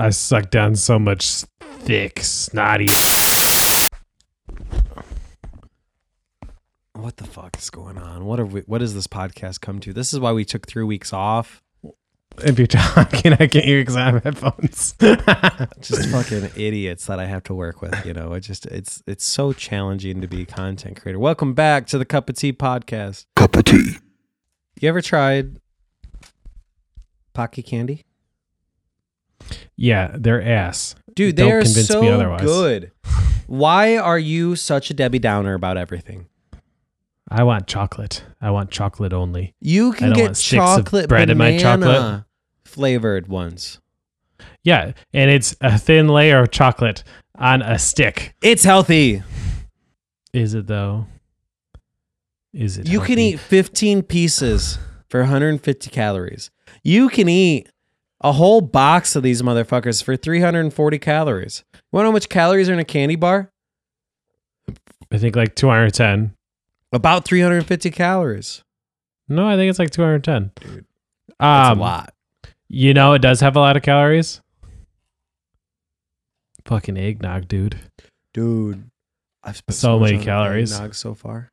I sucked down so much thick, snotty. What the fuck is going on? What are we, what does this podcast come to? This is why we took three weeks off. If you're talking, I can't hear you because I have headphones. Just fucking idiots that I have to work with. You know, it just it's it's so challenging to be a content creator. Welcome back to the Cup of Tea podcast. Cup of tea. You ever tried pocky candy? Yeah, they're ass. Dude, Don't they are convince so me otherwise. good. Why are you such a Debbie Downer about everything? I want chocolate. I want chocolate only. You I can don't get want sticks of chocolate bread in my banana chocolate. flavored ones. Yeah, and it's a thin layer of chocolate on a stick. It's healthy. Is it though? Is it? You can healthy? eat 15 pieces for 150 calories. You can eat a whole box of these motherfuckers for 340 calories. You want to know how much calories are in a candy bar? I think like 210. About 350 calories. No, I think it's like 210. Dude, um, a lot. You know, it does have a lot of calories. Fucking eggnog, dude. Dude, I've spent So much many calories. eggnog so far.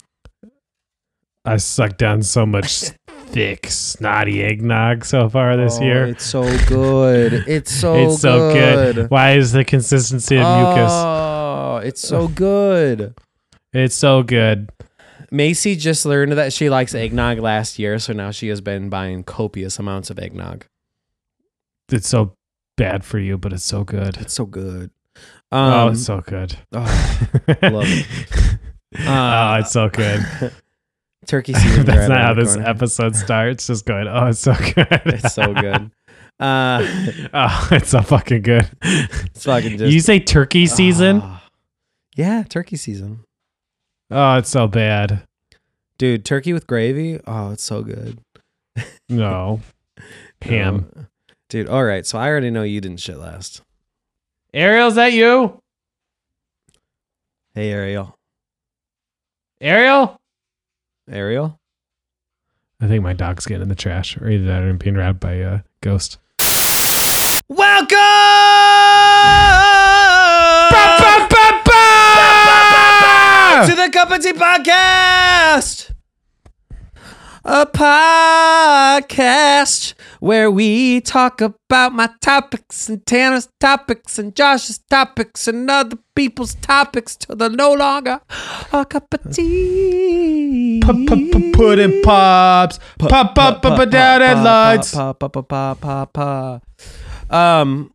I sucked down so much thick, snotty eggnog so far this Oh, year. It's so good. It's so it's so good. good. Why is the consistency of mucus? Oh, it's so good. It's so good. Macy just learned that she likes eggnog last year, so now she has been buying copious amounts of eggnog. It's so bad for you, but it's so good. It's so good. oh, Um, it's so good. oh, love it. oh, it's so good. turkey season. That's right not how this corner. episode starts. Just going, oh, it's so good. It's so good. Uh, oh, it's so fucking good. it's fucking just. you say turkey season? Ah. yeah, turkey season, Oh, it's so bad. dude. Turkey with gravy. Oh, it's so good. No. Ham. No. dude. All right, so I already know you didn't shit last. Ariel, is that you? Hey, Ariel. Ariel? Ariel. I think my dog's getting in the trash, or either that or being robbed by a ghost. Welcome to the Cup of Tea Podcast, a podcast where we talk about my topics and Tanner's topics and Josh's topics and other people's topics till they're no longer a cup of tea. Pudding pops. Pop, pop, pop, down at lights. Pa, pa, pa, pa, pa, pa. Um,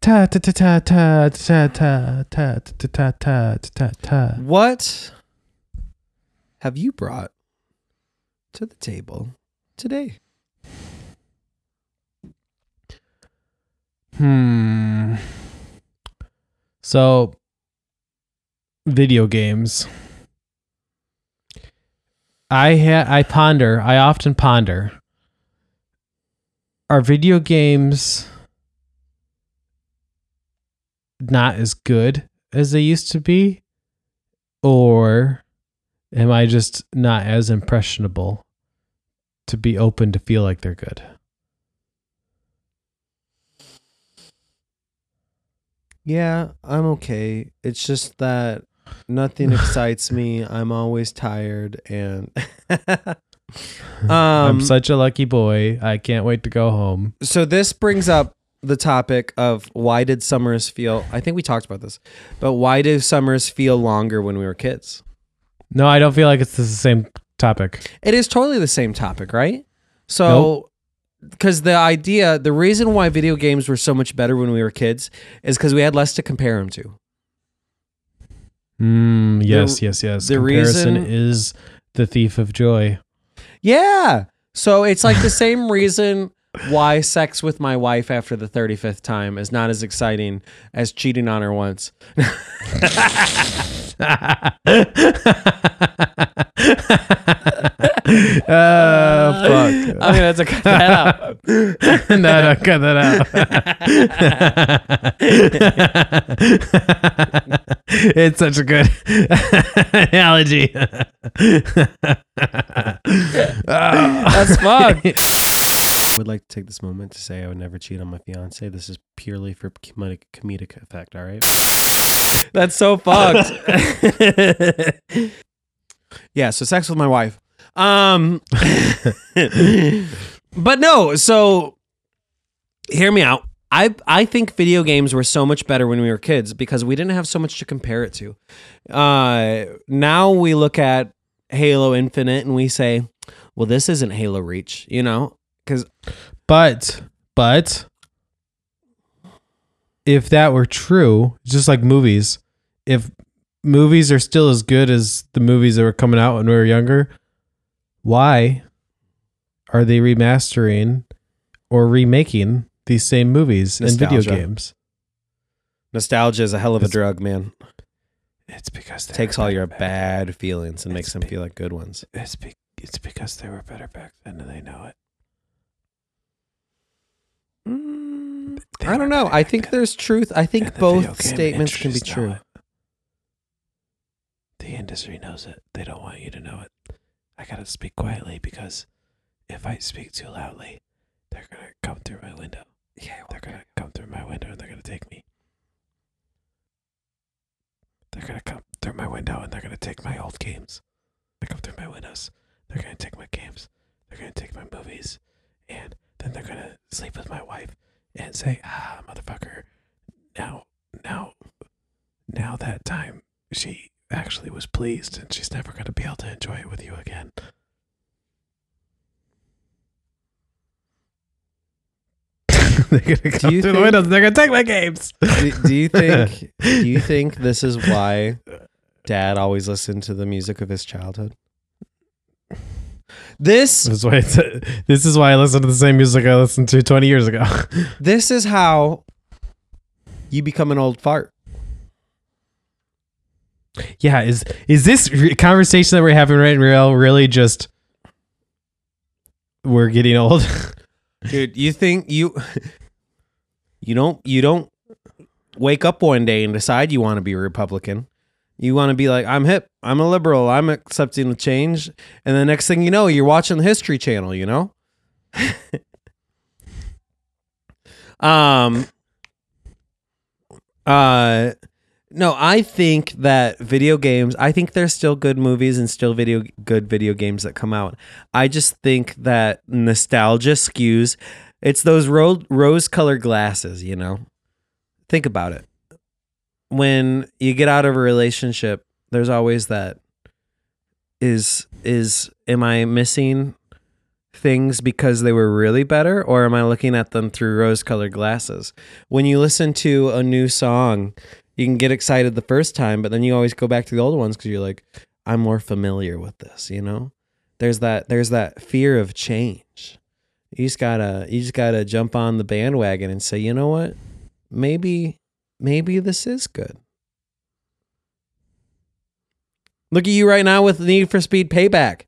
Ta ta ta ta ta ta ta ta ta ta ta ta ta. what have you brought to the table today? Hmm. So, video games. I ha- I ponder. I often ponder. Are video games not as good as they used to be, or am I just not as impressionable to be open to feel like they're good? Yeah, I'm okay. It's just that nothing excites me. I'm always tired and I'm um such a lucky boy. I can't wait to go home. so this brings up the topic of why did summers feel I think we talked about this. But why do summers feel longer when we were kids? No, I don't feel like it's the same topic. It is totally the same topic, right? So, because the idea, the reason why video games were so much better when we were kids is because we had less to compare them to. Mm, yes, yes, yes. the Comparison reason- is the thief of joy. Yeah. So it's like the same reason why sex with my wife after the 35th time is not as exciting as cheating on her once. oh fuck! I'm gonna have to cut that out. no, no, cut that out. it's such a good analogy. That's fun. would like to take this moment to say I would never cheat on my fiance. This is purely for comedic, comedic effect, all right? That's so fucked. yeah, so sex with my wife. Um But no, so hear me out. I I think video games were so much better when we were kids because we didn't have so much to compare it to. Uh now we look at Halo Infinite and we say, well, this isn't Halo Reach, you know? Because But but if that were true, just like movies, if movies are still as good as the movies that were coming out when we were younger, why are they remastering or remaking these same movies and video games? nostalgia is a hell of a drug, man. It's because they Takes all your bad feelings and makes them be- feel like good ones. It's be- it's because they were better back then and they know it. I don't know. I think there's truth. I think the both statements can be true. it. The industry knows it. They don't want you to know it. I gotta speak quietly because if I speak too loudly, they're gonna come through my window. Yeah, They're gonna come through my window and they're gonna take me. They're gonna come through my window and they're gonna take my old games. They come through my windows. They're gonna take my games. They're gonna take my movies, and then they're gonna sleep with my wife and say, "Ah, motherfucker, now, now, now that time she actually was pleased, and she's never gonna be able to enjoy it with you again." they're gonna come through the windows. and They're gonna take my games. do, do you think? do you think this is why Dad always listened to the music of his childhood? This This is why. It's, this is why I listen to the same music I listened to 20 years ago. this is how you become an old fart. yeah, is is this re- conversation that we're having right real really just we're getting old? dude you think you you don't you don't wake up one day and decide you want to be a republican you want to be like i'm hip i'm a liberal i'm accepting the change and the next thing you know you're watching the history channel you know um uh no i think that video games i think there's still good movies and still video good video games that come out I just think that nostalgia skews. It's those ro- rose colored glasses, you know? Think about it. When you get out of a relationship, there's always that is is am I missing things because they were really better or am I looking at them through rose colored glasses? When you listen to a new song, you can get excited the first time, but then you always go back to the old ones cuz you're like I'm more familiar with this, you know? there's that there's that fear of change. You just gotta you just gotta jump on the bandwagon and say, you know what? Maybe maybe this is good. Look at you right now with Need for Speed Payback.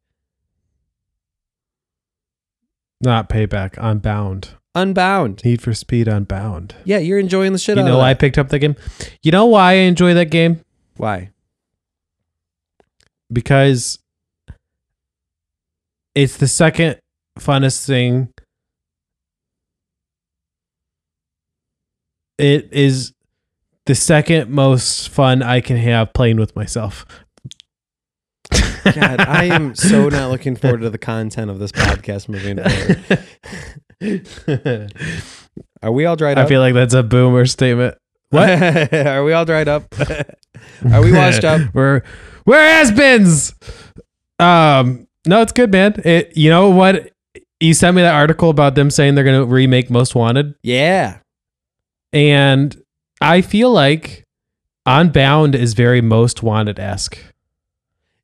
Not payback. Unbound. Unbound. Need for Speed Unbound. Yeah, you're enjoying the shit You know why I picked up the game? You know why I enjoy that game? Why? Because it's the second funnest thing. It is the second most fun I can have playing with myself. God, I am so not looking forward to the content of this podcast moving forward. Are we all dried up? I feel like that's a boomer statement. What? Are we all dried up? Are we washed up? we're we're has-beens. Um, no, it's good, man. It. You know what? You sent me that article about them saying they're gonna remake Most Wanted, Yeah. and I feel like Unbound is very Most Wanted esque.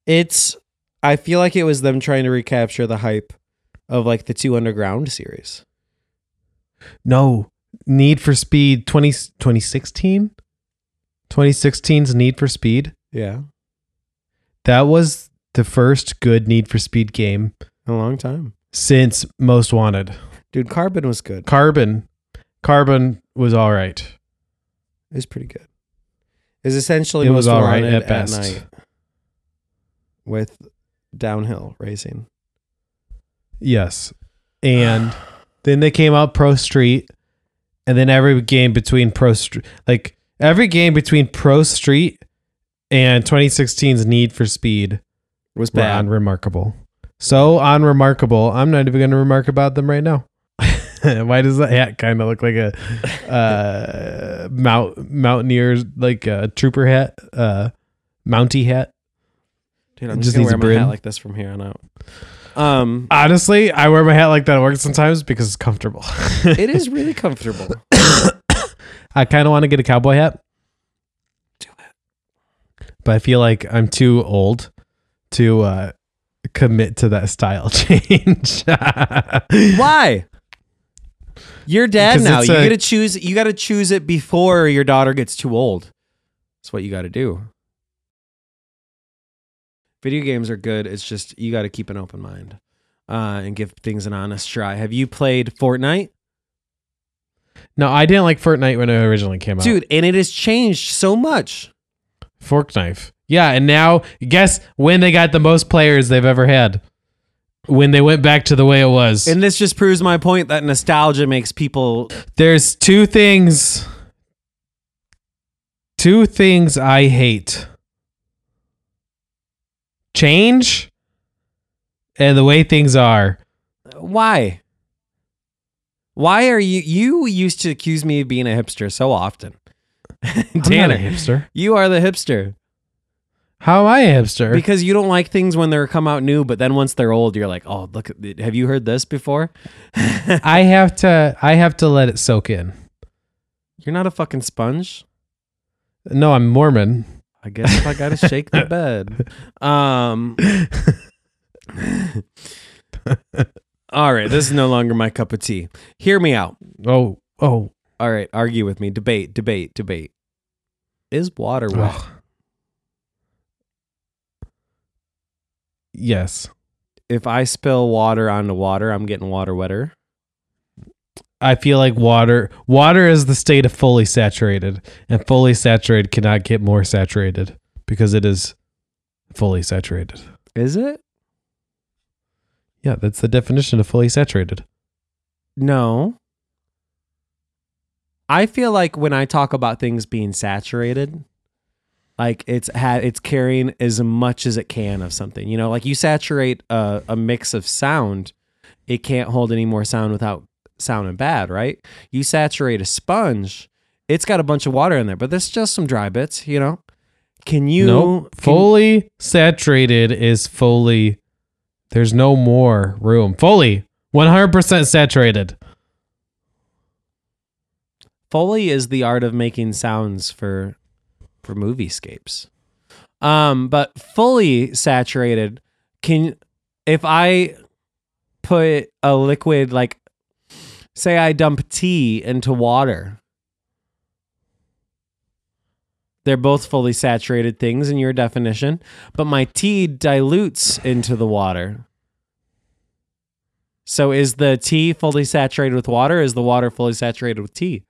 It's I feel like it was them trying to recapture the hype of like the two underground series. No, Need for Speed 20, 2016? 2016's Need for Speed. Yeah. That was the first good Need for Speed game in A long time. since Most Wanted. Dude, Carbon was good. Carbon, Carbon was all right. It was pretty good. It's essentially It was most all right at at, night with downhill racing. Yes, and Then they came out Pro Street, and then every game between Pro Street, like every game between Pro Street and 2016's Need for Speed Was bad. unremarkable. So unremarkable. I'm not even going to remark about them right now. Why does that hat kind of look like a uh, mount mountaineer, like a trooper hat, uh, Mountie hat? Dude, I'm just, just gonna wear my brim. hat like this from here on out. Um, Honestly, I wear my hat like that at work sometimes because it's comfortable. it is really comfortable. I kind of want to get a cowboy hat. Do it. But I feel like I'm too old to uh, commit to that style change. Why? You're dad now. You a- gotta choose. You gotta choose it before your daughter gets too old. That's what you gotta do. Video games are good. It's just you gotta keep an open mind uh, and give things an honest try. Have you played Fortnite, no, I didn't like Fortnite when it originally came out. dude? And it has changed so much. Fork knife. Yeah, and now guess when they got the most players they've ever had. When they went back to the way it was. And this just proves my point that nostalgia makes people. There's two things. Two things I hate. Change and the way things are. Why? Why are you? You used to accuse me of being a hipster so often. I'm not a Tanner, hipster. you are the hipster. How am I a hipster? Because you don't like things when they're come out new, but then once they're old, you're like, oh, look, have you heard this before? I have to I have to let it soak in. You're not a fucking sponge. No, I'm Mormon. I guess if I gotta shake the bed. Um. all right, this is no longer my cup of tea. Hear me out. Oh, oh. All right, argue with me. Debate, debate, debate. Is water wet? Yes. If I spill water onto water, I'm getting water wetter. I feel like water water is the state of fully saturated and fully saturated cannot get more saturated because it is fully saturated. Is it? Yeah, that's the definition of fully saturated. No. I feel like when I talk about things being saturated, like it's had it's carrying as much as it can of something. You know, like you saturate a, a mix of sound, it can't hold any more sound without sounding bad, right? You saturate a sponge, it's got a bunch of water in there, but there's just some dry bits, you know? Can you nope. can- Fully saturated is fully there's no more room. Fully 100% saturated. Foley is the art of making sounds for for moviescapes. Um, but fully saturated can if I put a liquid like say I dump tea into water. They're both fully saturated things in your definition, but my tea dilutes into the water. So is the tea fully saturated with water? Is the water fully saturated with tea?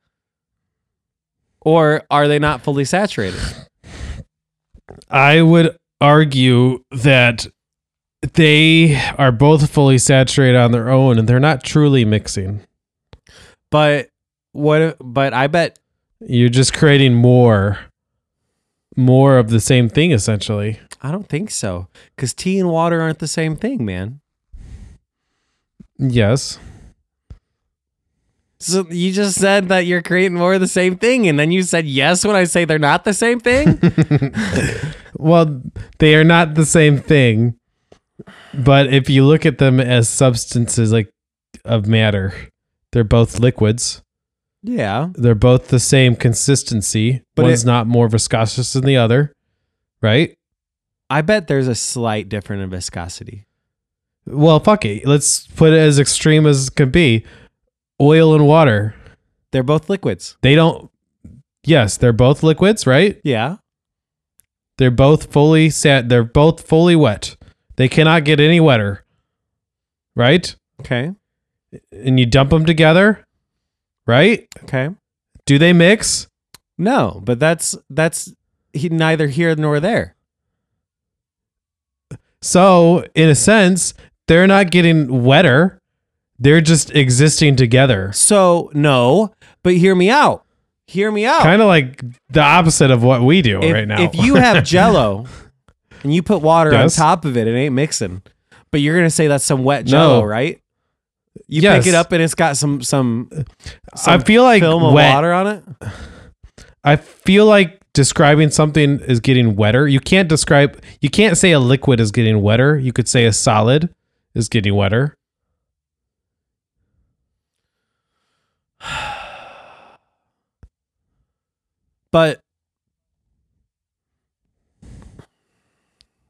Or are they not fully saturated? I would argue that they are both fully saturated on their own and they're not truly mixing. But what but I bet You're just creating more more of the same thing essentially. I don't think so. Cuz tea and water aren't the same thing, man. Yes. So you just said that you're creating more of the same thing and then you said yes when I say they're not the same thing? well, they are not the same thing. But if you look at them as substances like of matter, they're both liquids. yeah. They're both the same consistency. But One's it- not more viscous than the other, right? I bet there's a slight difference in viscosity. Well, fuck it. Let's put it as extreme as it can be. Oil and water. They're both liquids. They don't. Yes, they're both liquids, right? Yeah. They're both fully sat. They're both fully wet. They cannot get any wetter, right? Okay. And you dump them together, right? Okay. Do they mix? No, but that's that's he, neither here nor there. So, in a sense, they're not getting wetter. They're just existing together. So no, but hear me out. Hear me out. Kind of like the opposite of what we do if, right now. if you have Jello and you put water Yes. on top of it, it ain't mixing. But you're gonna say that's some wet Jello, No. right? You Yes. pick it up and it's got some some, I some feel like film of wet. water on it. I feel like describing something is getting wetter. You can't describe. You can't say a liquid is getting wetter. You could say a solid is getting wetter. But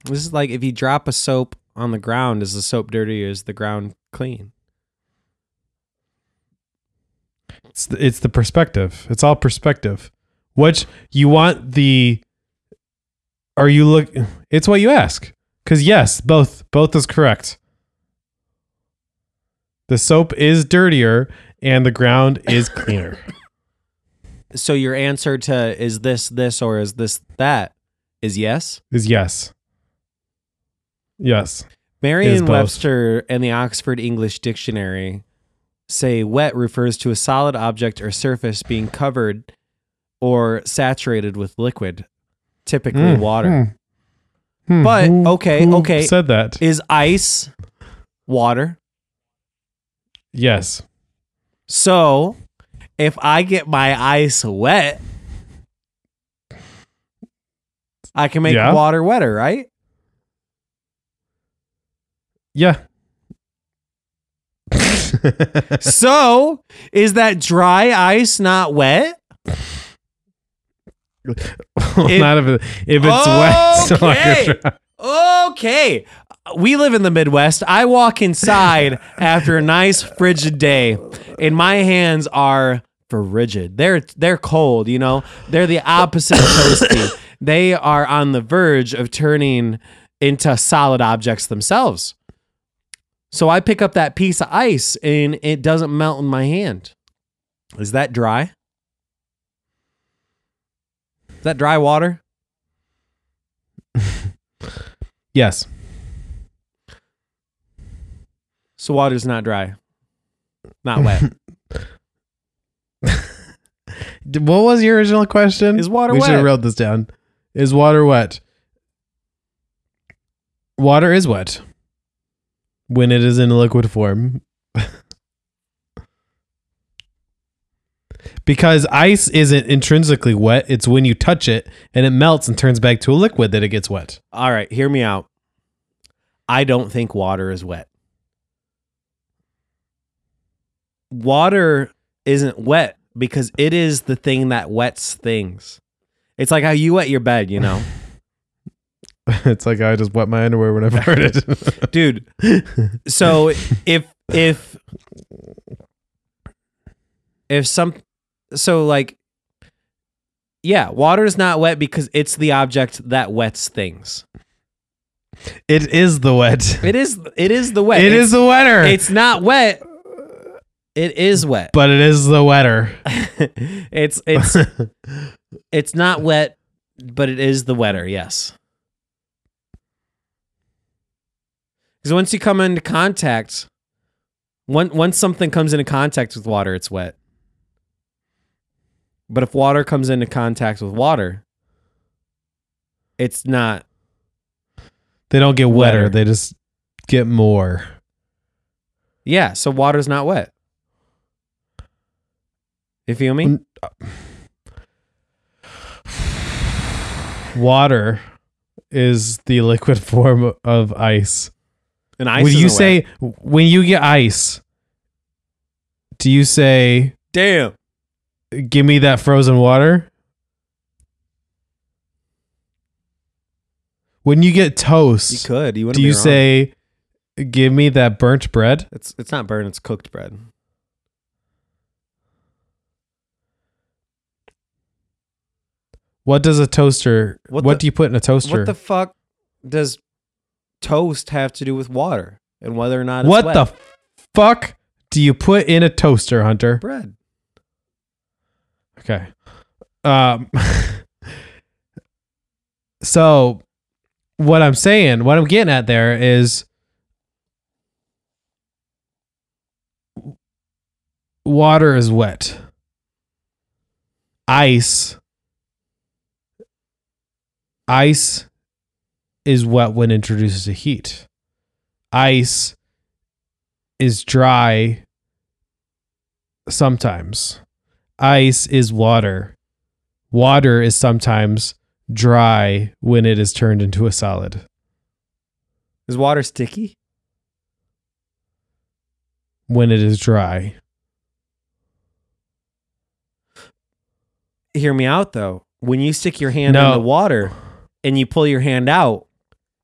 this is like if you drop a soap on the ground, is the soap dirty or is the ground clean? It's the, it's the perspective. It's all perspective. Which you want the. Are you look? It's what you ask. Because yes, both both is correct. The soap is dirtier and the ground is cleaner. So your answer to is this this or is this that is yes? is yes. Yes. Merriam. Webster and the Oxford English Dictionary say wet refers to a solid object or surface being covered or saturated with liquid, typically Mm, water. Hmm, But, who- okay, who okay. Said that. Is ice water? Yes. So if I get my ice wet, I can make Yeah. water wetter, right? Yeah. so is that dry ice not wet? Not if, it, if it's wet. so like Okay. Okay. We live in the Midwest. I walk inside after a nice frigid day, and my hands are frigid. They're they're cold, you know. They're the opposite of toasty. They are on the verge of turning into solid objects themselves. So I pick up that piece of ice and it doesn't melt in my hand. Is that dry? Is that dry water? yes. So water's not dry. Not wet. What was your original question? Is water we should have wrote this down. Is water wet? Water is wet when it is in a liquid form. because ice isn't intrinsically wet. It's when you touch it and it melts and turns back to a liquid that it gets wet. All right, hear me out. I don't think water is wet. Water isn't wet because it is the thing that wets things. It's like how you wet your bed, you know. it's like I just wet my underwear when I farted. Dude, so if if if some so like yeah, water is not wet because it's the object that wets things. it is the wet. It is it is the wet. It It's- is the wetter. It's not wet. It is wet. but it is the wetter. it's it's it's not wet, but it is the wetter. Yes. Because once you come into contact, once once something comes into contact with water, it's wet. But if water comes into contact with water, it's not. They don't get wetter. Wetter. They just get more. Yeah, so water's not wet. You feel me? Water is the liquid form of ice. And ice when you say when you get ice, do you say "Damn," give me that frozen water? When you get you toast, could. You do you wrong. say give me that burnt bread? It's it's not burnt, it's cooked bread. What does a toaster What what, the- do you put in a toaster? What the fuck does toast have to do with water and whether or not it's What wet? the fuck do you put in a toaster, Hunter? bread? Okay. Um So what I'm saying, what I'm getting at there is water is wet. Ice ice is wet when introduced to heat. Ice is dry sometimes. Ice is water. Water is sometimes dry when it is turned into a solid. Is water sticky? When it is dry. Hear me out though. When you stick your hand No. in the water and you pull your hand out,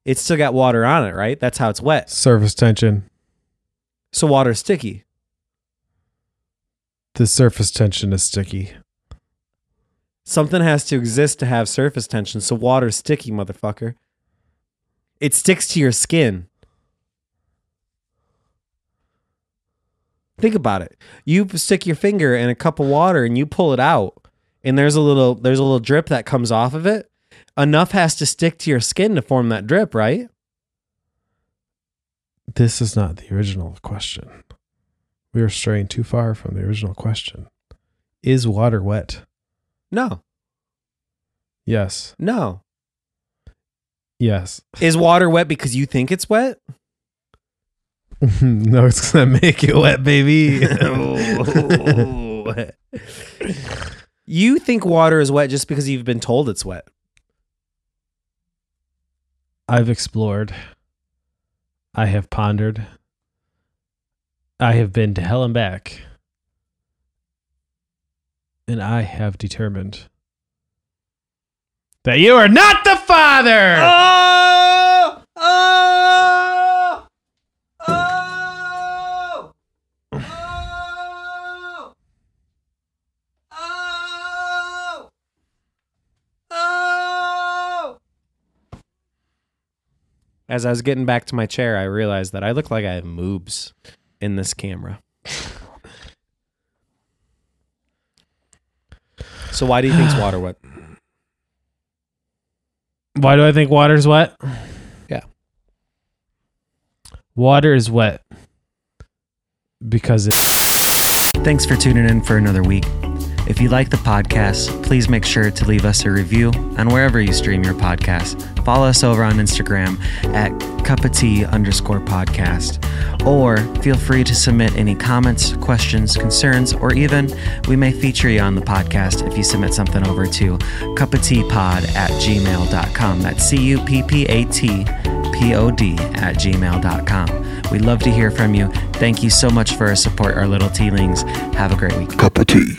it's still got water on it, right? That's how it's wet. Surface tension. So water's sticky. The surface tension is sticky. Something has to exist to have surface tension. So water's sticky, motherfucker. It sticks to your skin. Think about it. You stick your finger in a cup of water and you pull it out, and there's a little there's a little drip that comes off of it. Enough has to stick to your skin to form that drip, right? This is not the original question. We are straying too far from the original question. Is water wet? No. Yes. No. Yes. Is water wet because you think it's wet? no, it's gonna make it wet, baby. you think water is wet just because you've been told it's wet. I've explored. I have pondered. I have been to hell and back. And I have determined that you are not the father. Oh! As I was getting back to my chair, I realized that I look like I have moobs in this camera. So why do you think's water wet? Why do I think water's wet? Yeah. Water is wet because it Thanks for tuning in for another week. If you like the podcast, please make sure to leave us a review on wherever you stream your podcast. Follow us over on Instagram at cup of tea underscore podcast. Or feel free to submit any comments, questions, concerns, or even we may feature you on the podcast if you submit something over to cup of tea pod at gmail.com. That's C U P P A T P O D at gmail.com. We'd love to hear from you. Thank you so much for our support, our little tealings. Have a great week. Cup of tea.